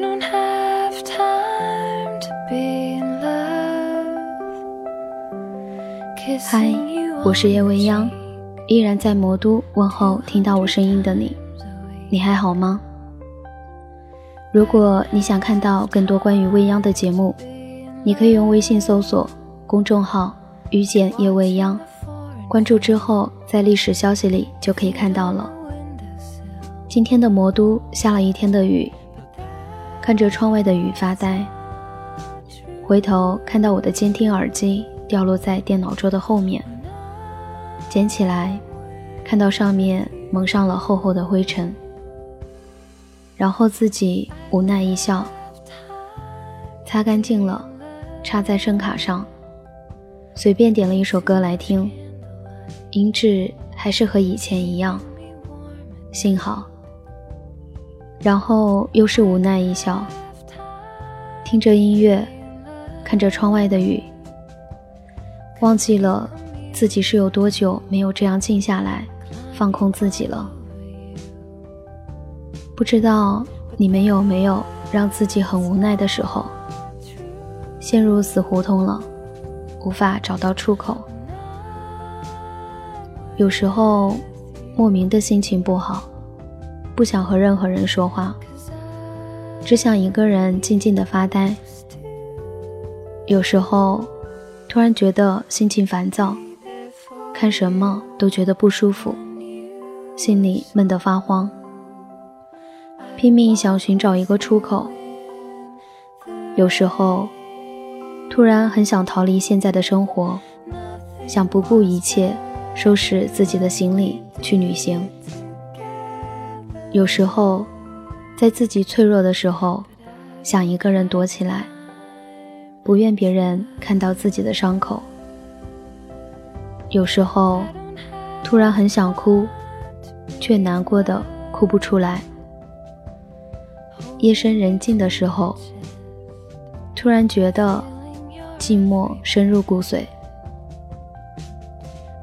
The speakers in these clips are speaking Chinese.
don't have time to be in love. 嗨我是叶未央，依然在魔都问候听到我声音的你，你还好吗？如果你想看到更多关于未央的节目，你可以用微信搜索公众号“遇见叶未央”，关注之后，在历史消息里就可以看到了。今天的魔都下了一天的雨，看着窗外的雨发呆，回头看到我的监听耳机掉落在电脑桌的后面，捡起来，看到上面蒙上了厚厚的灰尘，然后自己无奈一笑，擦干净了，插在声卡上，随便点了一首歌来听，音质还是和以前一样，幸好。然后又是无奈一笑，听着音乐，看着窗外的雨，忘记了自己是有多久没有这样静下来，放空自己了。不知道你们有没有让自己很无奈的时候，陷入死胡同了，无法找到出口。有时候莫名的心情不好。不想和任何人说话，只想一个人静静的发呆。有时候，突然觉得心情烦躁，看什么都觉得不舒服，心里闷得发慌，拼命想寻找一个出口。有时候，突然很想逃离现在的生活，想不顾一切收拾自己的行李去旅行。有时候，在自己脆弱的时候，想一个人躲起来，不愿别人看到自己的伤口。有时候，突然很想哭，却难过的哭不出来。夜深人静的时候，突然觉得寂寞深入骨髓。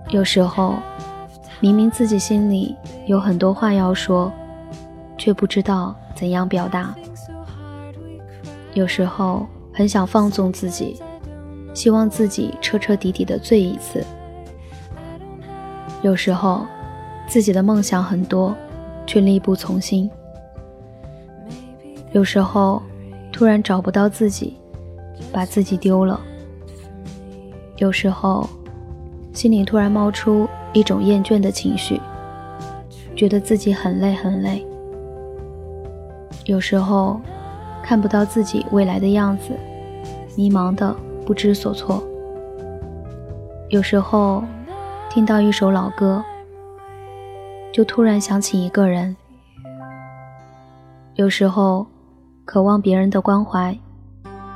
有时候，明明自己心里有很多话要说。却不知道怎样表达。有时候很想放纵自己，希望自己彻彻底底的醉一次。有时候自己的梦想很多，却力不从心。有时候突然找不到自己，把自己丢了。有时候心里突然冒出一种厌倦的情绪，觉得自己很累很累。有时候看不到自己未来的样子，迷茫的不知所措。有时候听到一首老歌，就突然想起一个人。有时候渴望别人的关怀，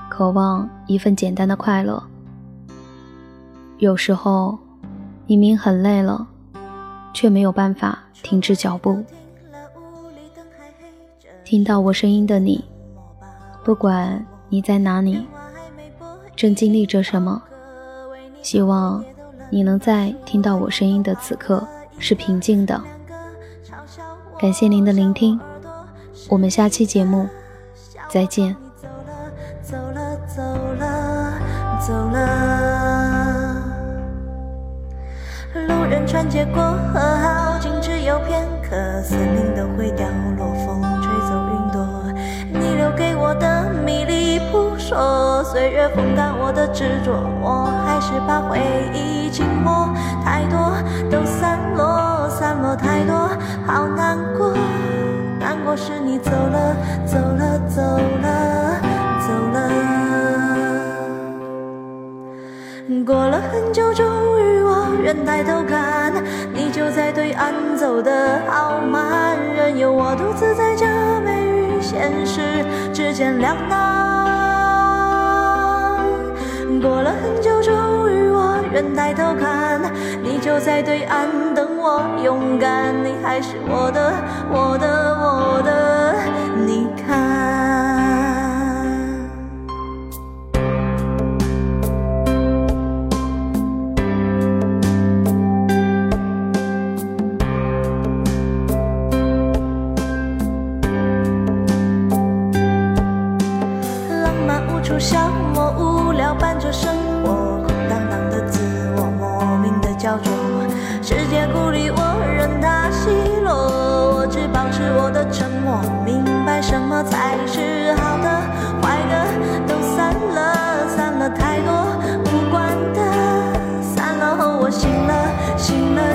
渴望一份简单的快乐。有时候明明很累了，却没有办法停止脚步。听到我声音的你，不管你在哪里，正经历着什么，希望你能在听到我声音的此刻是平静的。感谢您的聆听，我们下期节目再见。走了，走了，走了。路人穿街过河，好景只有片刻，森林都会凋落岁月风干我的执着，我还是把回忆紧握。太多都散落，散落太多，好难过。难过是你走了，走了，走了，走了。过了很久，终于我愿抬头看，你就在对岸走得好慢，任由我独自在这美与现实之间两难。过了很久，终于我愿抬头看，你就在对岸等我勇敢，你还是我的，我的，我的，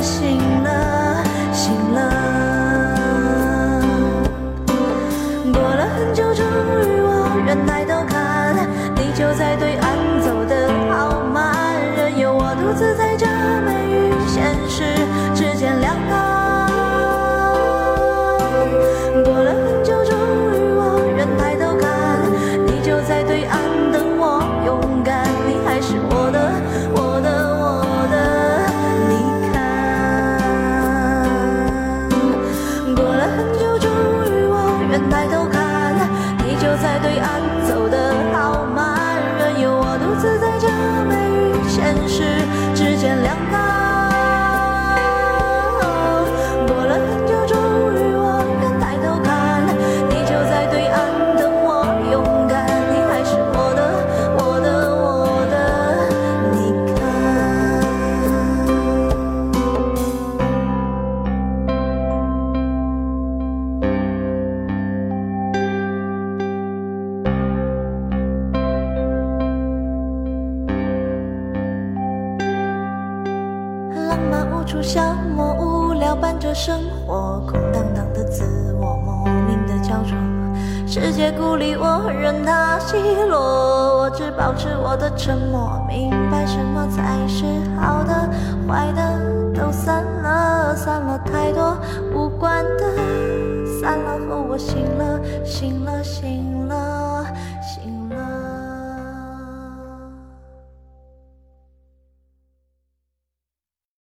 醒了，醒了，过了很久，终于我愿抬头看，你就在对岸走得好慢，任由我独自在这美与现实之间两难。过了很久，终于我愿抬头看，你就在对岸消磨，无聊伴着生活，空荡荡的自我，莫名的焦灼。世界孤立我，任它奚落，我只保持我的沉默，明白什么才是好的，坏的都散了，散了太多无关的，散了后我醒了，醒了，醒了。